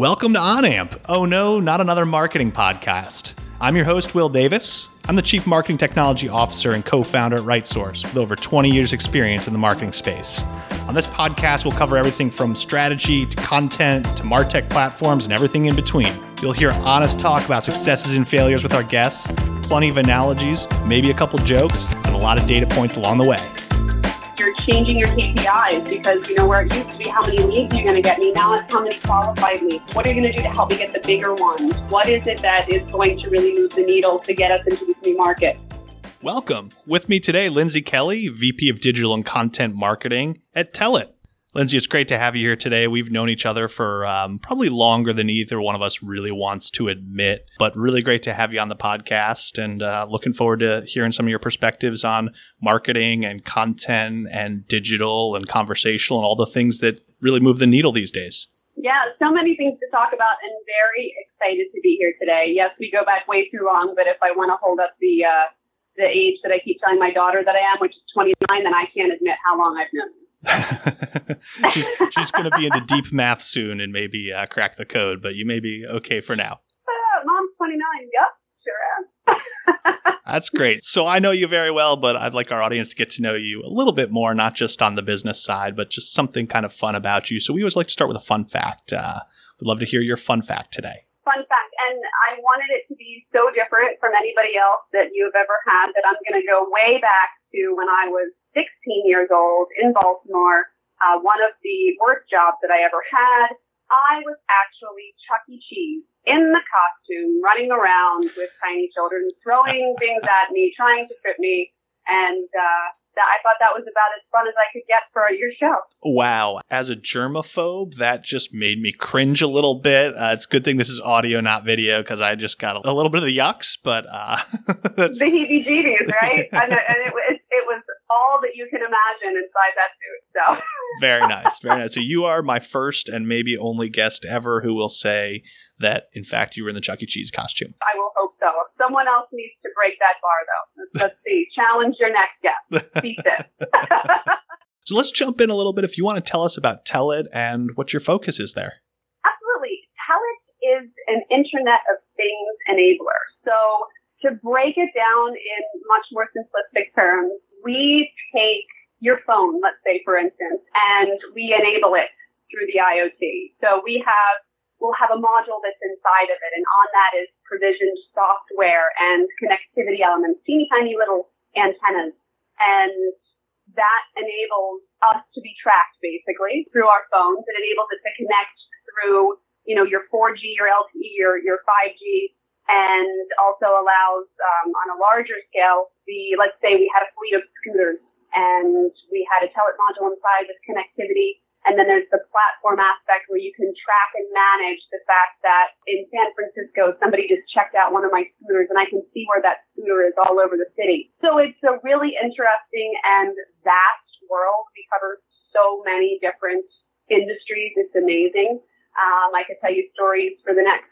Welcome to OnAmp. Oh no, not another marketing podcast. I'm your host, Will Davis. I'm the Chief Marketing Technology Officer and co founder at RightSource with over 20 years' experience in the marketing space. On this podcast, we'll cover everything from strategy to content to MarTech platforms and everything in between. You'll hear honest talk about successes and failures with our guests, plenty of analogies, maybe a couple jokes, and a lot of data points along the way changing your KPIs because you know where it used to be how many leads you're going to get me. Now it's how many qualified leads. What are you going to do to help me get the bigger ones? What is it that is going to really move the needle to get us into this new market? Welcome. With me today, Lindsay Kelly, VP of Digital and Content Marketing at Telit. Lindsay, it's great to have you here today. We've known each other for um, probably longer than either one of us really wants to admit, but really great to have you on the podcast and uh, looking forward to hearing some of your perspectives on marketing and content and digital and conversational and all the things that really move the needle these days. Yeah, so many things to talk about and very excited to be here today. Yes, we go back way too long, but if I want to hold up the uh, the age that I keep telling my daughter that I am, which is 29, then I can't admit how long I've known she's she's going to be into deep math soon and maybe uh, crack the code, but you may be okay for now. Uh, mom's 29. Yep, sure am. That's great. So I know you very well, but I'd like our audience to get to know you a little bit more, not just on the business side, but just something kind of fun about you. So we always like to start with a fun fact. Uh, we'd love to hear your fun fact today. Fun fact, and I wanted it to be so different from anybody else that you've ever had that I'm going to go way back to when I was 16 years old in Baltimore. Uh, one of the worst jobs that I ever had. I was actually Chuck E. Cheese in the costume, running around with tiny children, throwing things at me, trying to trip me. And uh, that, I thought that was about as fun as I could get for your show. Wow. As a germaphobe, that just made me cringe a little bit. Uh, it's a good thing this is audio, not video, because I just got a, a, little bit of the yucks, but uh. The heebie jeebies, right? and, and it, it, it was all that you can imagine inside that suit. So very nice, very nice. So you are my first and maybe only guest ever who will say that, in fact, you were in the Chuck E. Cheese costume. I will hope so. Someone else needs to break that bar, though. Let's, let's see. Challenge your next guest. Beat this. so let's jump in a little bit. If you want to tell us about Telit and what your focus is there. Absolutely. Telit is an Internet of Things enabler. So to break it down in much more simplistic terms, we take your phone, let's say for instance, and we enable it through the IoT. So we have, we'll have a module that's inside of it and on that is provisioned software and connectivity elements, teeny tiny little antennas. And that enables us to be tracked basically through our phones. It enables it to connect through, you know, your 4G, your LTE, your, your 5G, and also allows um, on a larger scale the let's say we had a fleet of scooters and we had a Telit module inside with connectivity and then there's the platform aspect where you can track and manage the fact that in San Francisco somebody just checked out one of my scooters and I can see where that scooter is all over the city. So it's a really interesting and vast world. We cover so many different industries. It's amazing. Um, I could tell you stories for the next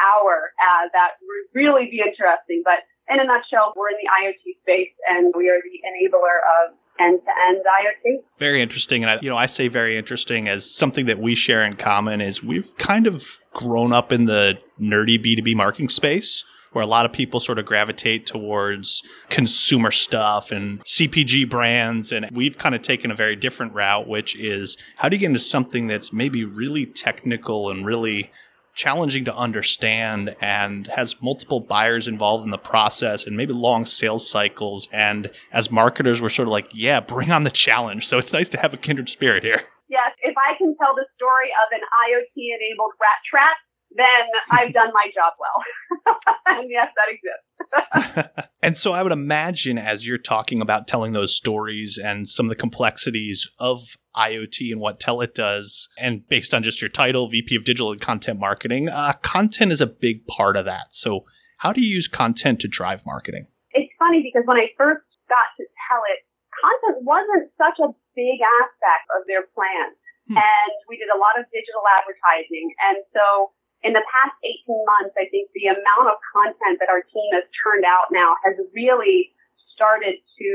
hour uh, that would really be interesting. But in a nutshell, we're in the IoT space and we are the enabler of end-to-end IoT. Very interesting, and I, you know, I say very interesting as something that we share in common is we've kind of grown up in the nerdy B two B marketing space. Where a lot of people sort of gravitate towards consumer stuff and CPG brands. And we've kind of taken a very different route, which is how do you get into something that's maybe really technical and really challenging to understand and has multiple buyers involved in the process and maybe long sales cycles. And as marketers, we're sort of like, yeah, bring on the challenge. So it's nice to have a kindred spirit here. Yes, if I can tell the story of an IoT enabled rat trap, then I've done my job well. and yes, that exists. and so I would imagine as you're talking about telling those stories and some of the complexities of IoT and what Telit does, and based on just your title, VP of Digital and Content Marketing, uh, content is a big part of that. So how do you use content to drive marketing? It's funny because when I first got to Telit, content wasn't such a big aspect of their plan. Hmm. And we did a lot of digital advertising. And so in the past 18 months, I think the amount of content that our team has turned out now has really started to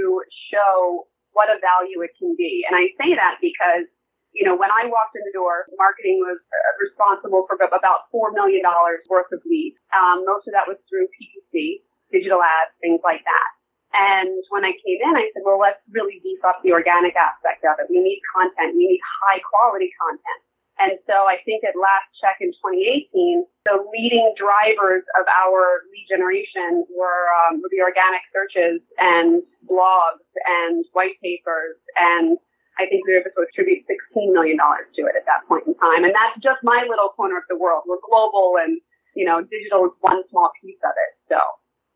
show what a value it can be. And I say that because, you know, when I walked in the door, marketing was uh, responsible for about $4 million worth of leads. Um, most of that was through PPC, digital ads, things like that. And when I came in, I said, well, let's really beef up the organic aspect of it. We need content. We need high quality content. And so I think at last check in 2018, the leading drivers of our lead generation were, um, were the organic searches and blogs and white papers and I think we were able to attribute $16 million to it at that point in time. And that's just my little corner of the world. We're global and, you know, digital is one small piece of it. So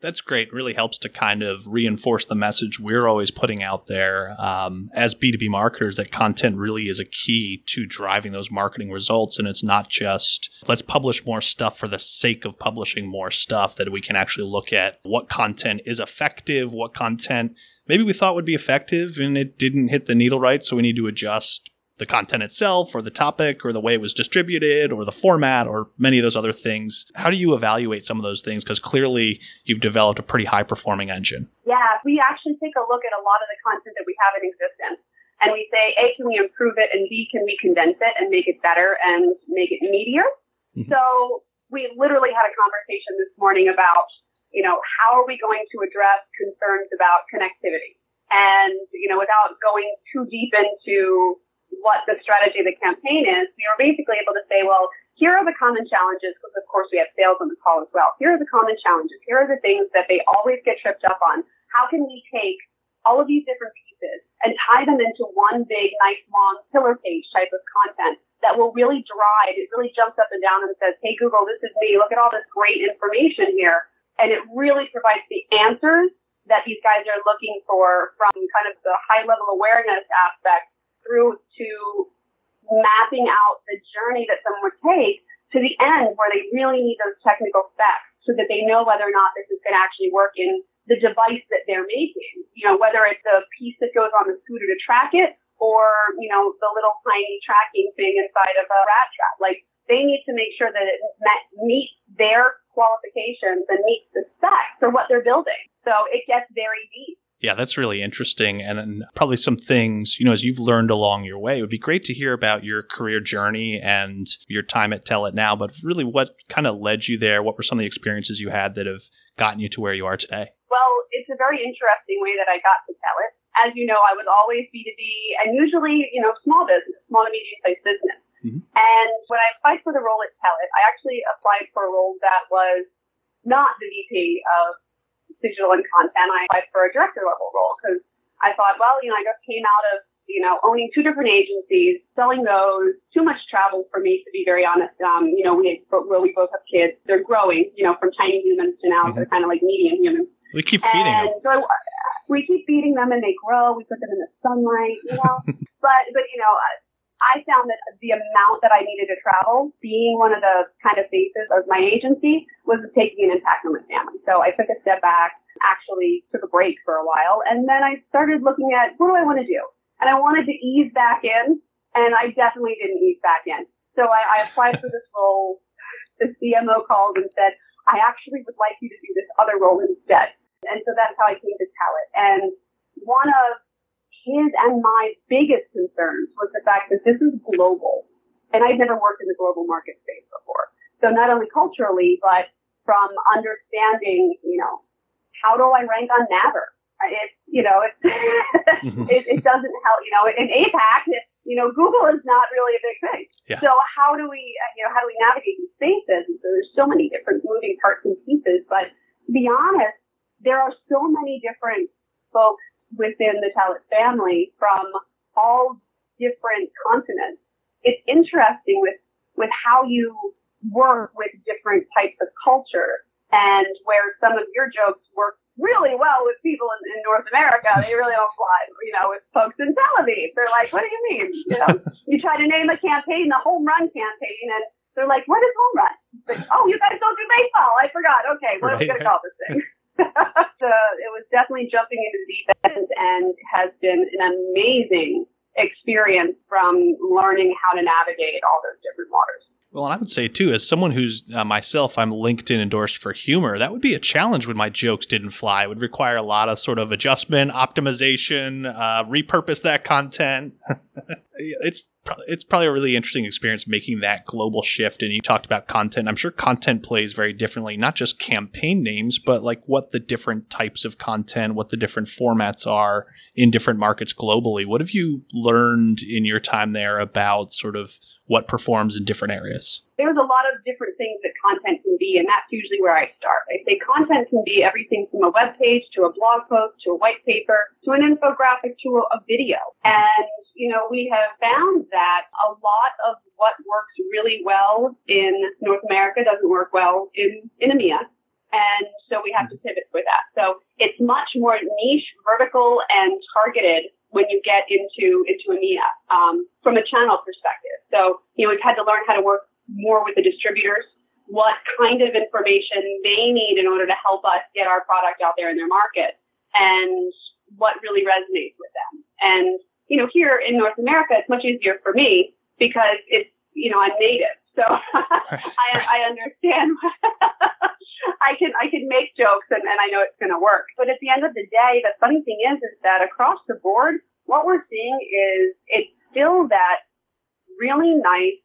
that's great. really helps to kind of reinforce the message we're always putting out there um, as B2B marketers that content really is a key to driving those marketing results. And it's not just let's publish more stuff for the sake of publishing more stuff, that we can actually look at what content is effective, what content maybe we thought would be effective and it didn't hit the needle right. So we need to adjust the content itself or the topic or the way it was distributed or the format or many of those other things. How do you evaluate some of those things? Because clearly you've developed a pretty high performing engine. Yeah, we actually take a look at a lot of the content that we have in existence and we say, A, can we improve it? And B, can we condense it and make it better and make it meatier? Mm-hmm. So we literally had a conversation this morning about, you know, how are we going to address concerns about connectivity? And, you know, without going too deep into what the strategy of the campaign is, we were basically able to say, well, here are the common challenges, because of course we have sales on the call as well. Here are the common challenges. Here are the things that they always get tripped up on. How can we take all of these different pieces and tie them into one big, nice, long pillar page type of content that will really drive, it really jumps up and down and says, hey, Google, this is me. Look at all this great information here. And it really provides the answers that these guys are looking for from kind of the high level awareness aspect through to mapping out the journey that someone would take to the end where they really need those technical specs so that they know whether or not this is going to actually work in the device that they're making. You know, whether it's a piece that goes on the scooter to track it or, you know, the little tiny tracking thing inside of a rat trap. Like they need to make sure that it meets their qualifications and meets the specs for what they're building. So it gets very deep. Yeah, that's really interesting. And, and, probably some things, you know, as you've learned along your way, it would be great to hear about your career journey and your time at Telit Now, but really what kind of led you there? What were some of the experiences you had that have gotten you to where you are today? Well, it's a very interesting way that I got to Telit. As you know, I was always B2B and usually, you know, small business, small to medium sized business. Mm-hmm. And when I applied for the role at Telit, I actually applied for a role that was not the VP of digital and content, I applied for a director level role because I thought, well, you know, I just came out of, you know, owning two different agencies, selling those, too much travel for me, to be very honest. Um, you know, we, well, we both have kids. They're growing, you know, from tiny humans to now mm-hmm. they're kind of like medium humans. We keep feeding and them. So we keep feeding them and they grow. We put them in the sunlight, you know. but, but, you know, I found that the amount that I needed to travel, being one of the kind of faces of my agency, was taking an impact on my family. So I took a step back, actually took a break for a while, and then I started looking at what do I want to do? And I wanted to ease back in, and I definitely didn't ease back in. So I, I applied for this role. The CMO called and said, I actually would like you to do this other role instead. And so that's how I came to Telit. And one of his and my biggest concerns was the fact that this is global. And I'd never worked in the global market space before. So not only culturally, but from understanding, you know, how do I rank on Naver? It's, you know, it's, it, it, doesn't help, you know, in APAC, you know, Google is not really a big thing. Yeah. So how do we, you know, how do we navigate these spaces? And so there's so many different moving parts and pieces, but to be honest, there are so many different folks within the Telit family from all different continents. It's interesting with, with how you work with different types of culture and where some of your jokes work really well with people in, in North America. They really don't fly, you know, with folks in Tel Aviv. They're like, what do you mean? You know, you try to name a campaign, the home run campaign, and they're like, what is home run? Like, oh, you guys don't do baseball. I forgot. Okay, what right. are we going to call this thing? so it was definitely jumping into the deep end and has been an amazing experience from learning how to navigate all those different waters. Well, and I would say too, as someone who's uh, myself, I'm LinkedIn endorsed for humor. That would be a challenge when my jokes didn't fly. It would require a lot of sort of adjustment, optimization, uh, repurpose that content. it's it's probably a really interesting experience making that global shift. And you talked about content. I'm sure content plays very differently, not just campaign names, but like what the different types of content, what the different formats are in different markets globally. What have you learned in your time there about sort of what performs in different areas? There's a lot of different things that content can be, and that's usually where I start. I say content can be everything from a web page to a blog post to a white paper to an infographic to a, a video. And you know, we have found that a lot of what works really well in North America doesn't work well in, in EMEA. And so we have to pivot for that. So it's much more niche, vertical, and targeted when you get into, into EMEA, um, from a channel perspective. So, you know, we've had to learn how to work more with the distributors, what kind of information they need in order to help us get our product out there in their market and what really resonates with them. And you know, here in North America, it's much easier for me because it's, you know, I'm native. So I, I understand. I can, I can make jokes and, and I know it's going to work. But at the end of the day, the funny thing is, is that across the board, what we're seeing is it's still that really nice,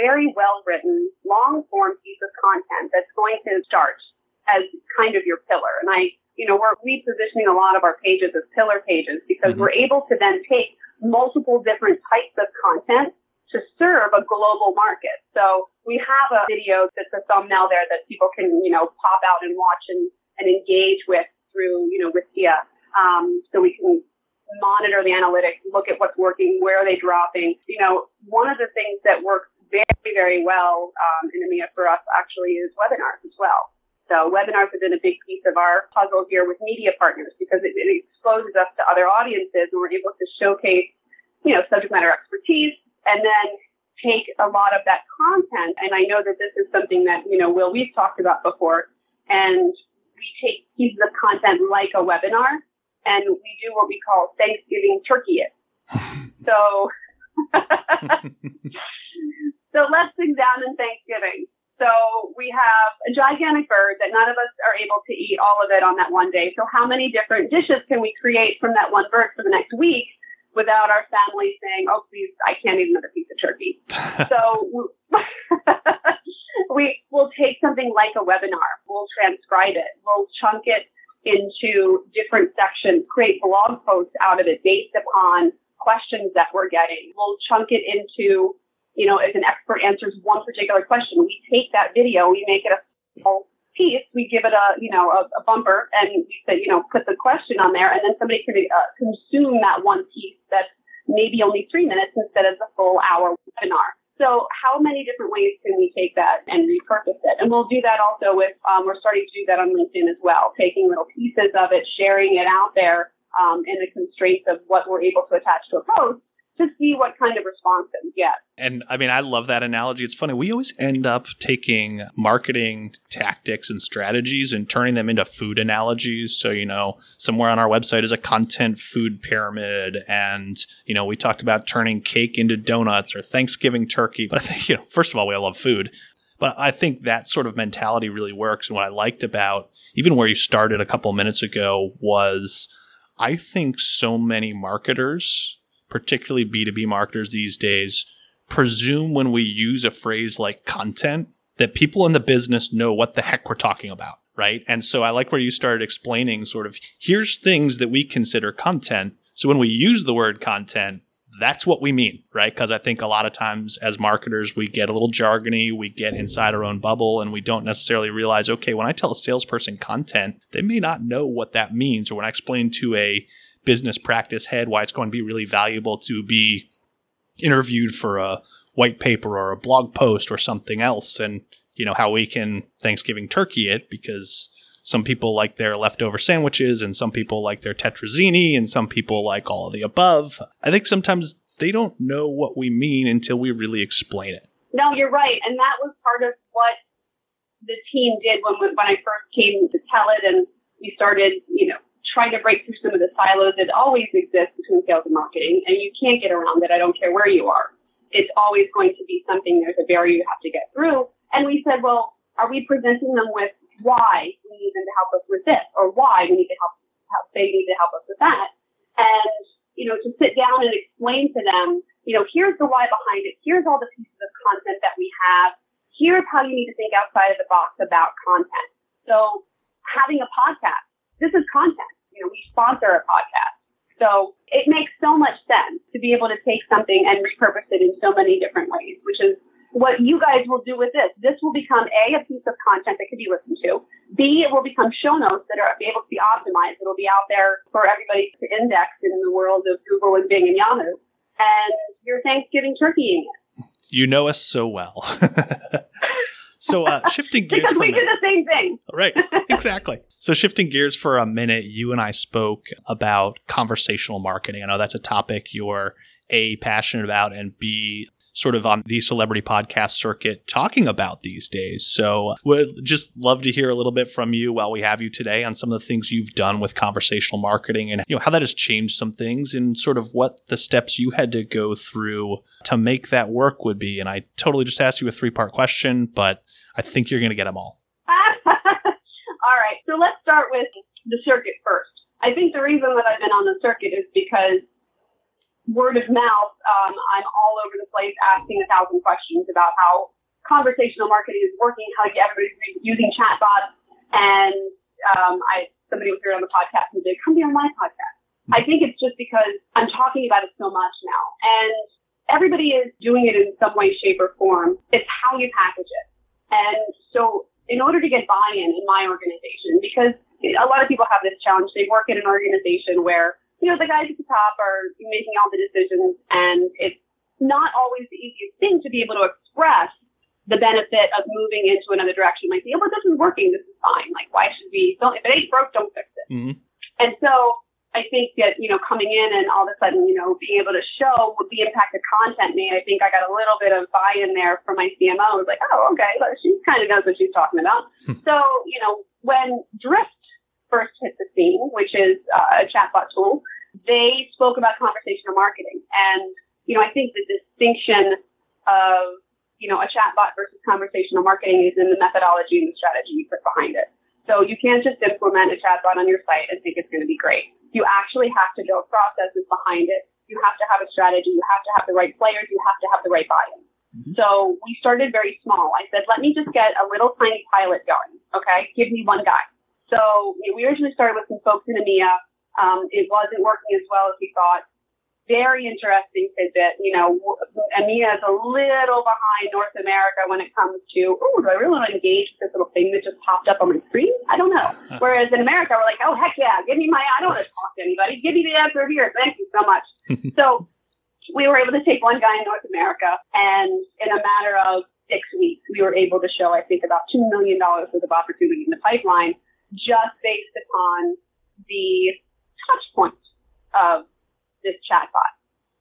very well written, long form piece of content that's going to start as kind of your pillar. And I, you know, we're repositioning a lot of our pages as pillar pages because mm-hmm. we're able to then take multiple different types of content to serve a global market. So we have a video that's a thumbnail there that people can, you know, pop out and watch and, and engage with through, you know, Wistia. Um, so we can monitor the analytics, look at what's working, where are they dropping. You know, one of the things that works very, very well um, in EMEA for us actually is webinars as well. So webinars have been a big piece of our puzzle here with media partners because it, it exposes us to other audiences and we're able to showcase, you know, subject matter expertise and then take a lot of that content. And I know that this is something that, you know, Will, we've talked about before and we take pieces of content like a webinar and we do what we call Thanksgiving turkey it. so, so let's sing down in Thanksgiving. So we have a gigantic bird that none of us are able to eat all of it on that one day. So how many different dishes can we create from that one bird for the next week without our family saying, "Oh, please, I can't eat another piece of turkey"? so we will take something like a webinar. We'll transcribe it. We'll chunk it into different sections, create blog posts out of it based upon questions that we're getting. We'll chunk it into you know, if an expert answers one particular question, we take that video, we make it a full piece, we give it a, you know, a, a bumper and we say, you know, put the question on there and then somebody can uh, consume that one piece that's maybe only three minutes instead of the full hour webinar. So how many different ways can we take that and repurpose it? And we'll do that also with, um, we're starting to do that on LinkedIn as well, taking little pieces of it, sharing it out there um, in the constraints of what we're able to attach to a post to see what kind of response that we get. And I mean, I love that analogy. It's funny. We always end up taking marketing tactics and strategies and turning them into food analogies. So, you know, somewhere on our website is a content food pyramid. And, you know, we talked about turning cake into donuts or Thanksgiving turkey. But I think, you know, first of all, we all love food. But I think that sort of mentality really works. And what I liked about even where you started a couple minutes ago was I think so many marketers particularly B2B marketers these days, presume when we use a phrase like content that people in the business know what the heck we're talking about, right? And so I like where you started explaining sort of here's things that we consider content. So when we use the word content, that's what we mean, right? Because I think a lot of times as marketers, we get a little jargony, we get inside our own bubble, and we don't necessarily realize, okay, when I tell a salesperson content, they may not know what that means. Or when I explain to a business practice head why it's going to be really valuable to be interviewed for a white paper or a blog post or something else and you know how we can thanksgiving turkey it because some people like their leftover sandwiches and some people like their tetrazzini and some people like all of the above. I think sometimes they don't know what we mean until we really explain it. No you're right. And that was part of what the team did when, when i first came to tell it and we started you know trying to break through some of the silos that always exist between sales and marketing, and you can't get around it. I don't care where you are. It's always going to be something, there's a barrier you have to get through. And we said, well, are we presenting them with why we need them to help us with this, or why we need to help, help they need to help us with that? And, you know, to sit down and explain to them you know, here's the why behind it. Here's all the pieces of content that we have. Here's how you need to think outside of the box about content. So having a podcast, this is content. You know, we sponsor a podcast. So it makes so much sense to be able to take something and repurpose it in so many different ways, which is what you guys will do with this. This will become A, a piece of content that can be listened to. B, it will become show notes that are able to be optimized. It'll be out there for everybody to index in the world of Google and Bing and Yahoo. And your Thanksgiving turkeying it. You know us so well. so uh, shifting gears because we do the same thing. right, exactly. So shifting gears for a minute, you and I spoke about conversational marketing. I know that's a topic you're a passionate about and b sort of on the celebrity podcast circuit talking about these days. So would just love to hear a little bit from you while we have you today on some of the things you've done with conversational marketing and you know how that has changed some things and sort of what the steps you had to go through to make that work would be. And I totally just asked you a three part question, but I think you're going to get them all. all right. So let's start with the circuit first. I think the reason that I've been on the circuit is because word of mouth, um, I'm all over the place asking a thousand questions about how conversational marketing is working, how everybody's using chatbots. And um, I somebody was here on the podcast and said, "Come be on my podcast." I think it's just because I'm talking about it so much now, and everybody is doing it in some way, shape, or form. It's how you package it. And so, in order to get buy-in in my organization, because a lot of people have this challenge, they work in an organization where you know, the guys at the top are making all the decisions and it's not always the easiest thing to be able to express the benefit of moving into another direction. Like, oh, but this is working. This is fine. Like, why should we, don't, if it ain't broke, don't fix it. Mm-hmm. And so I think that, you know, coming in and all of a sudden, you know, being able to show what the impact of content made, I think I got a little bit of buy-in there from my CMO. I was like, oh, okay, well, she kind of knows what she's talking about. so, you know, when Drift first hit the scene, which is uh, a chatbot tool, they spoke about conversational marketing. And, you know, I think the distinction of, you know, a chatbot versus conversational marketing is in the methodology and the strategy you put behind it. So you can't just implement a chatbot on your site and think it's going to be great. You actually have to build processes behind it. You have to have a strategy. You have to have the right players. You have to have the right buy-in. Mm-hmm. So we started very small. I said, let me just get a little tiny pilot going. Okay. Give me one guy. So you know, we originally started with some folks in EMEA. Um, it wasn't working as well as we thought. Very interesting tidbit. You know, EMEA is a little behind North America when it comes to, oh, do I really want to engage with this little thing that just popped up on my screen? I don't know. Whereas in America, we're like, oh, heck yeah, give me my, I don't want to talk to anybody. Give me the answer here. Thank you so much. so we were able to take one guy in North America and in a matter of six weeks, we were able to show, I think, about $2 million worth of opportunity in the pipeline just based upon the touch point of this chatbot.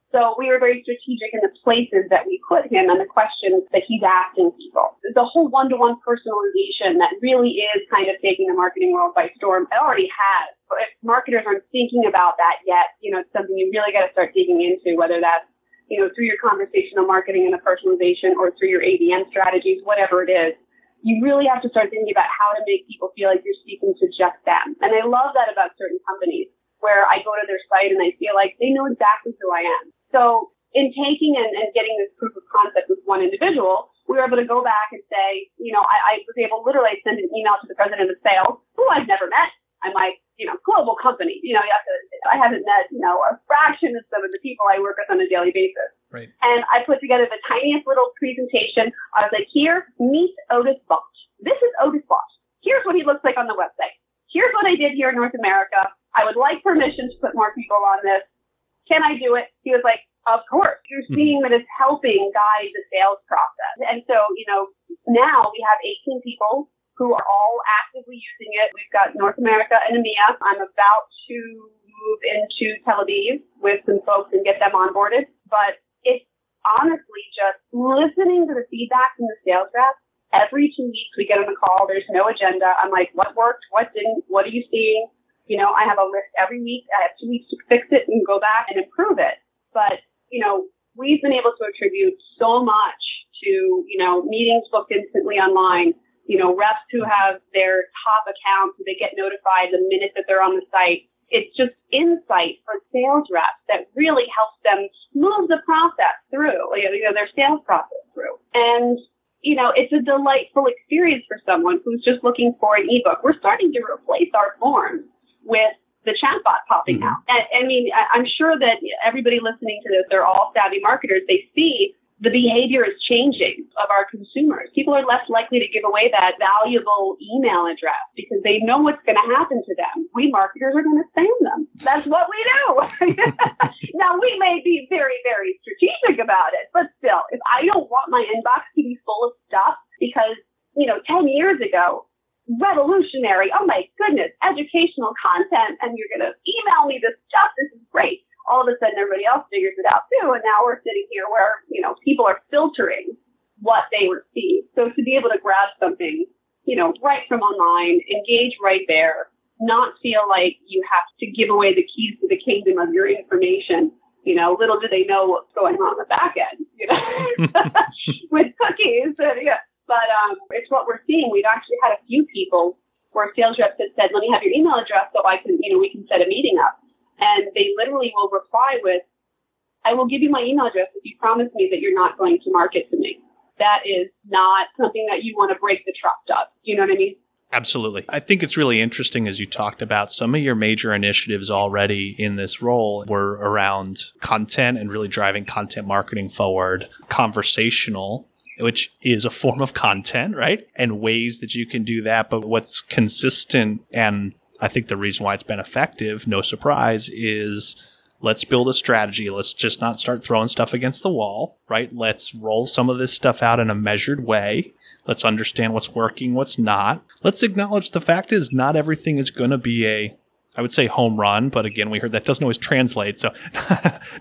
So we were very strategic in the places that we put him and the questions that he's asking people. The whole one-to-one personalization that really is kind of taking the marketing world by storm. It already has. But if marketers aren't thinking about that yet, you know, it's something you really got to start digging into, whether that's, you know, through your conversational marketing and the personalization or through your ABM strategies, whatever it is you really have to start thinking about how to make people feel like you're speaking to just them. And I love that about certain companies where I go to their site and I feel like they know exactly who I am. So in taking and, and getting this proof of concept with one individual, we were able to go back and say, you know, I, I was able literally send an email to the president of sales, who I've never met. I'm like, you know, global company. You know, you have to, I haven't met, you know, a fraction of some of the people I work with on a daily basis. Right. And I put together the tiniest little presentation. I was like, here, meet Otis Bosch. This is Otis Bosch. Here's what he looks like on the website. Here's what I did here in North America. I would like permission to put more people on this. Can I do it? He was like, of course. You're hmm. seeing that it's helping guide the sales process. And so, you know, now we have 18 people who are all actively using it. We've got North America and EMEA. I'm about to move into Tel Aviv with some folks and get them onboarded. But it's honestly just listening to the feedback from the sales reps. Every two weeks we get on a call. There's no agenda. I'm like, what worked? What didn't? What are you seeing? You know, I have a list every week. I have two weeks to fix it and go back and improve it. But, you know, we've been able to attribute so much to, you know, meetings booked instantly online, you know, reps who have their top accounts, they get notified the minute that they're on the site. it's just insight for sales reps that really helps them move the process through, you know, their sales process through. And, you know, it's a delightful experience for someone who's just looking for an ebook. We're starting to replace our forms with the chatbot popping mm-hmm. out. And, I mean, I'm sure that everybody listening to this, they're all savvy marketers. They see the behavior is changing of our consumers. People are less likely to give away that valuable email address because they know what's going to happen to them. We marketers are going to spam them. That's what we do. now, we may be very, very strategic about it, but still, if I don't want my inbox to be full of stuff because, you know, 10 years ago, revolutionary, oh my goodness, educational content, and you're going to email me this stuff, this is great all of a sudden everybody else figures it out too. And now we're sitting here where, you know, people are filtering what they receive. So to be able to grab something, you know, right from online, engage right there, not feel like you have to give away the keys to the kingdom of your information. You know, little do they know what's going on in the back end, you know, with cookies. And, yeah. But um, it's what we're seeing. We've actually had a few people where sales reps have said, let me have your email address so I can, you know, we can set a meeting up and they literally will reply with, I will give you my email address if you promise me that you're not going to market to me. That is not something that you want to break the trust of. Do you know what I mean? Absolutely. I think it's really interesting as you talked about some of your major initiatives already in this role were around content and really driving content marketing forward, conversational which is a form of content, right? And ways that you can do that. But what's consistent and I think the reason why it's been effective, no surprise, is let's build a strategy. Let's just not start throwing stuff against the wall, right? Let's roll some of this stuff out in a measured way. Let's understand what's working, what's not. Let's acknowledge the fact is not everything is going to be a I would say home run, but again, we heard that doesn't always translate. So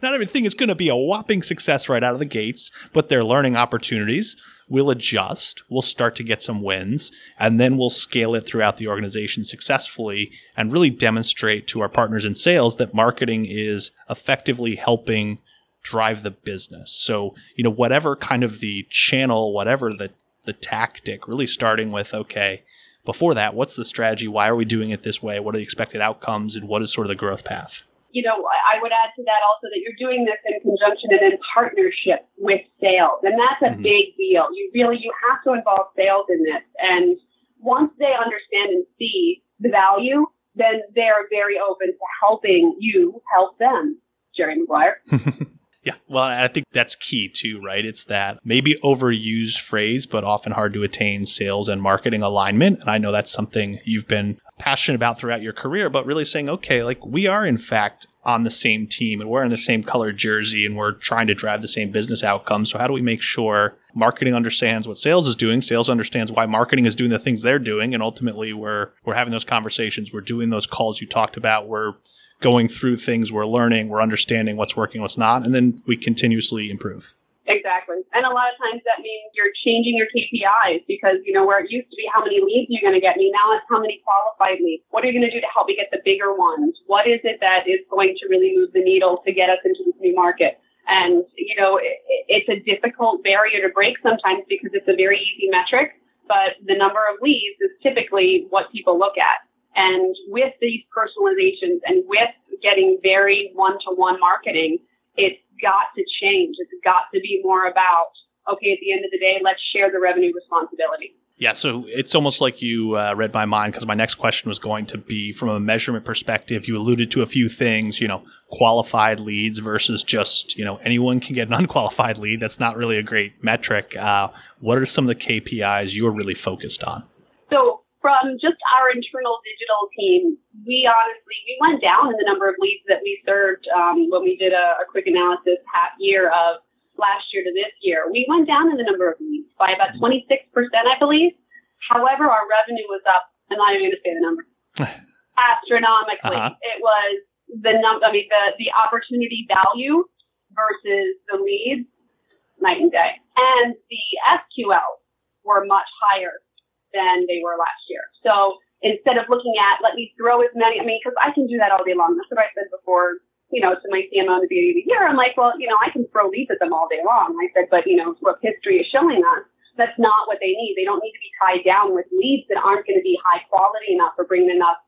not everything is going to be a whopping success right out of the gates, but they're learning opportunities. We'll adjust, we'll start to get some wins, and then we'll scale it throughout the organization successfully and really demonstrate to our partners in sales that marketing is effectively helping drive the business. So, you know, whatever kind of the channel, whatever the the tactic, really starting with okay, before that, what's the strategy? Why are we doing it this way? What are the expected outcomes? And what is sort of the growth path? You know, I would add to that also that you're doing this in conjunction and in partnership with sales. And that's a mm-hmm. big deal. You really, you have to involve sales in this. And once they understand and see the value, then they're very open to helping you help them, Jerry Maguire. Yeah, well, I think that's key too, right? It's that maybe overused phrase, but often hard to attain sales and marketing alignment. And I know that's something you've been passionate about throughout your career, but really saying, okay, like we are in fact on the same team and we're in the same color jersey and we're trying to drive the same business outcomes. So how do we make sure marketing understands what sales is doing, sales understands why marketing is doing the things they're doing, and ultimately we're we're having those conversations, we're doing those calls you talked about, we're going through things, we're learning, we're understanding what's working, what's not, and then we continuously improve. Exactly. And a lot of times that means you're changing your KPIs because, you know, where it used to be how many leads you're going to get me, now it's how many qualified leads. What are you going to do to help me get the bigger ones? What is it that is going to really move the needle to get us into this new market? And, you know, it, it's a difficult barrier to break sometimes because it's a very easy metric, but the number of leads is typically what people look at. And with these personalizations and with getting very one to one marketing, it's got to change. It's got to be more about, okay, at the end of the day, let's share the revenue responsibility. Yeah, so it's almost like you uh, read my mind because my next question was going to be from a measurement perspective. You alluded to a few things, you know, qualified leads versus just, you know, anyone can get an unqualified lead. That's not really a great metric. Uh, what are some of the KPIs you're really focused on? So from just our internal digital team, we honestly we went down in the number of leads that we served um, when we did a, a quick analysis half year of last year to this year. We went down in the number of leads by about 26 percent, I believe. However, our revenue was up. I'm not even going to say the number. astronomically, uh-huh. it was the num. I mean, the the opportunity value versus the leads, night and day, and the SQL were much higher than they were last year. So instead of looking at, let me throw as many, I mean, because I can do that all day long. That's what I said before, you know, to my CMO in the beginning of the year. I'm like, well, you know, I can throw leads at them all day long. I said, but, you know, what history is showing us, that's not what they need. They don't need to be tied down with leads that aren't going to be high quality enough or bring enough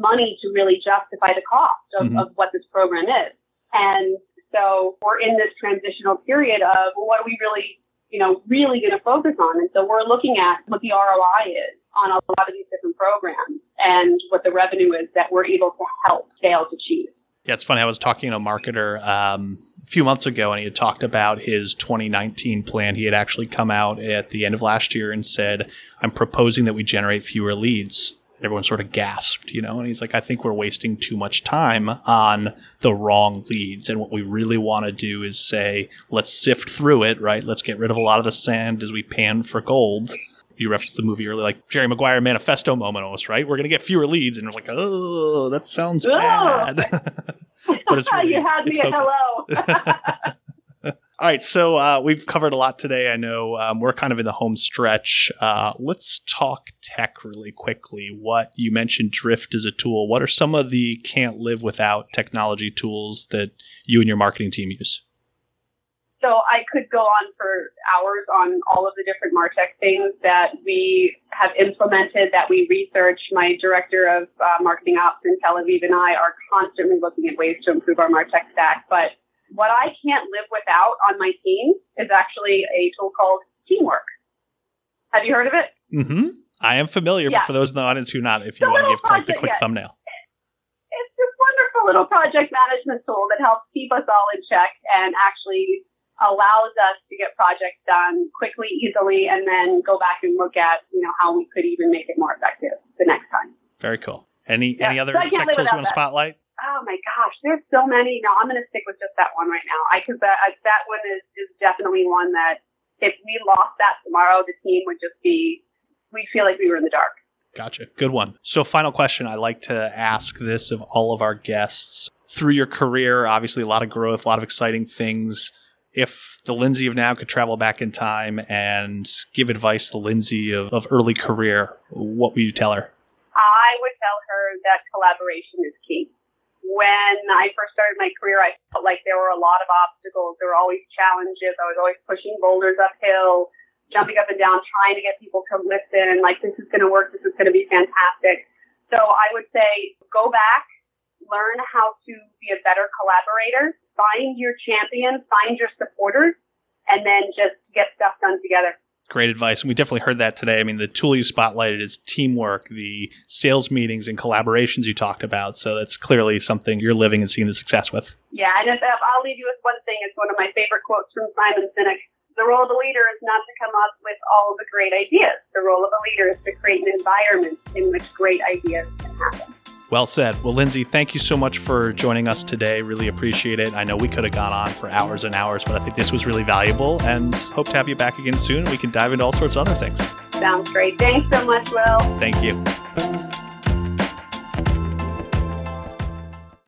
money to really justify the cost of, mm-hmm. of what this program is. And so we're in this transitional period of well, what are we really, you know, really going to focus on? And so we're looking at what the ROI is on a lot of these different programs and what the revenue is that we're able to help sales achieve. Yeah, it's funny. I was talking to a marketer um, a few months ago, and he had talked about his 2019 plan. He had actually come out at the end of last year and said, "I'm proposing that we generate fewer leads." Everyone sort of gasped, you know. And he's like, "I think we're wasting too much time on the wrong leads, and what we really want to do is say, let's sift through it, right? Let's get rid of a lot of the sand as we pan for gold." you referenced the movie earlier, like Jerry Maguire manifesto moment almost, right? We're going to get fewer leads. And it was like, oh, that sounds bad. but it's really, you had me at hello. All right, so uh, we've covered a lot today. I know um, we're kind of in the home stretch. Uh, let's talk tech really quickly. What you mentioned, Drift as a tool. What are some of the can't live without technology tools that you and your marketing team use? So I could go on for hours on all of the different Martech things that we have implemented, that we research. My director of uh, marketing ops in Tel Aviv and I are constantly looking at ways to improve our Martech stack. But what I can't live without on my team is actually a tool called Teamwork. Have you heard of it? Mm-hmm. I am familiar, yeah. but for those in the audience who not, if you want to give Clark the quick yeah. thumbnail. It's this wonderful little project management tool that helps keep us all in check and actually allows us to get projects done quickly, easily, and then go back and look at, you know, how we could even make it more effective the next time. Very cool. Any yeah. any other so tech tools you want to spotlight? Oh my gosh, there's so many. No, I'm going to stick with just that one right now. I because that that one is is definitely one that if we lost that tomorrow, the team would just be we feel like we were in the dark. Gotcha. Good one. So, final question. I like to ask this of all of our guests. Through your career, obviously, a lot of growth, a lot of exciting things if the Lindsay of now could travel back in time and give advice to Lindsay of, of early career, what would you tell her? I would tell her that collaboration is key. When I first started my career, I felt like there were a lot of obstacles. There were always challenges. I was always pushing boulders uphill, jumping up and down, trying to get people to listen. And like, this is going to work. This is going to be fantastic. So I would say go back, learn how to be a better collaborator find your champion, find your supporters, and then just get stuff done together. Great advice. And we definitely heard that today. I mean, the tool you spotlighted is teamwork, the sales meetings and collaborations you talked about. So that's clearly something you're living and seeing the success with. Yeah. And if, if I'll leave you with one thing. It's one of my favorite quotes from Simon Sinek. The role of a leader is not to come up with all the great ideas. The role of a leader is to create an environment in which great ideas can happen. Well said. Well, Lindsay, thank you so much for joining us today. Really appreciate it. I know we could have gone on for hours and hours, but I think this was really valuable and hope to have you back again soon. We can dive into all sorts of other things. Sounds great. Thanks so much, Will. Thank you.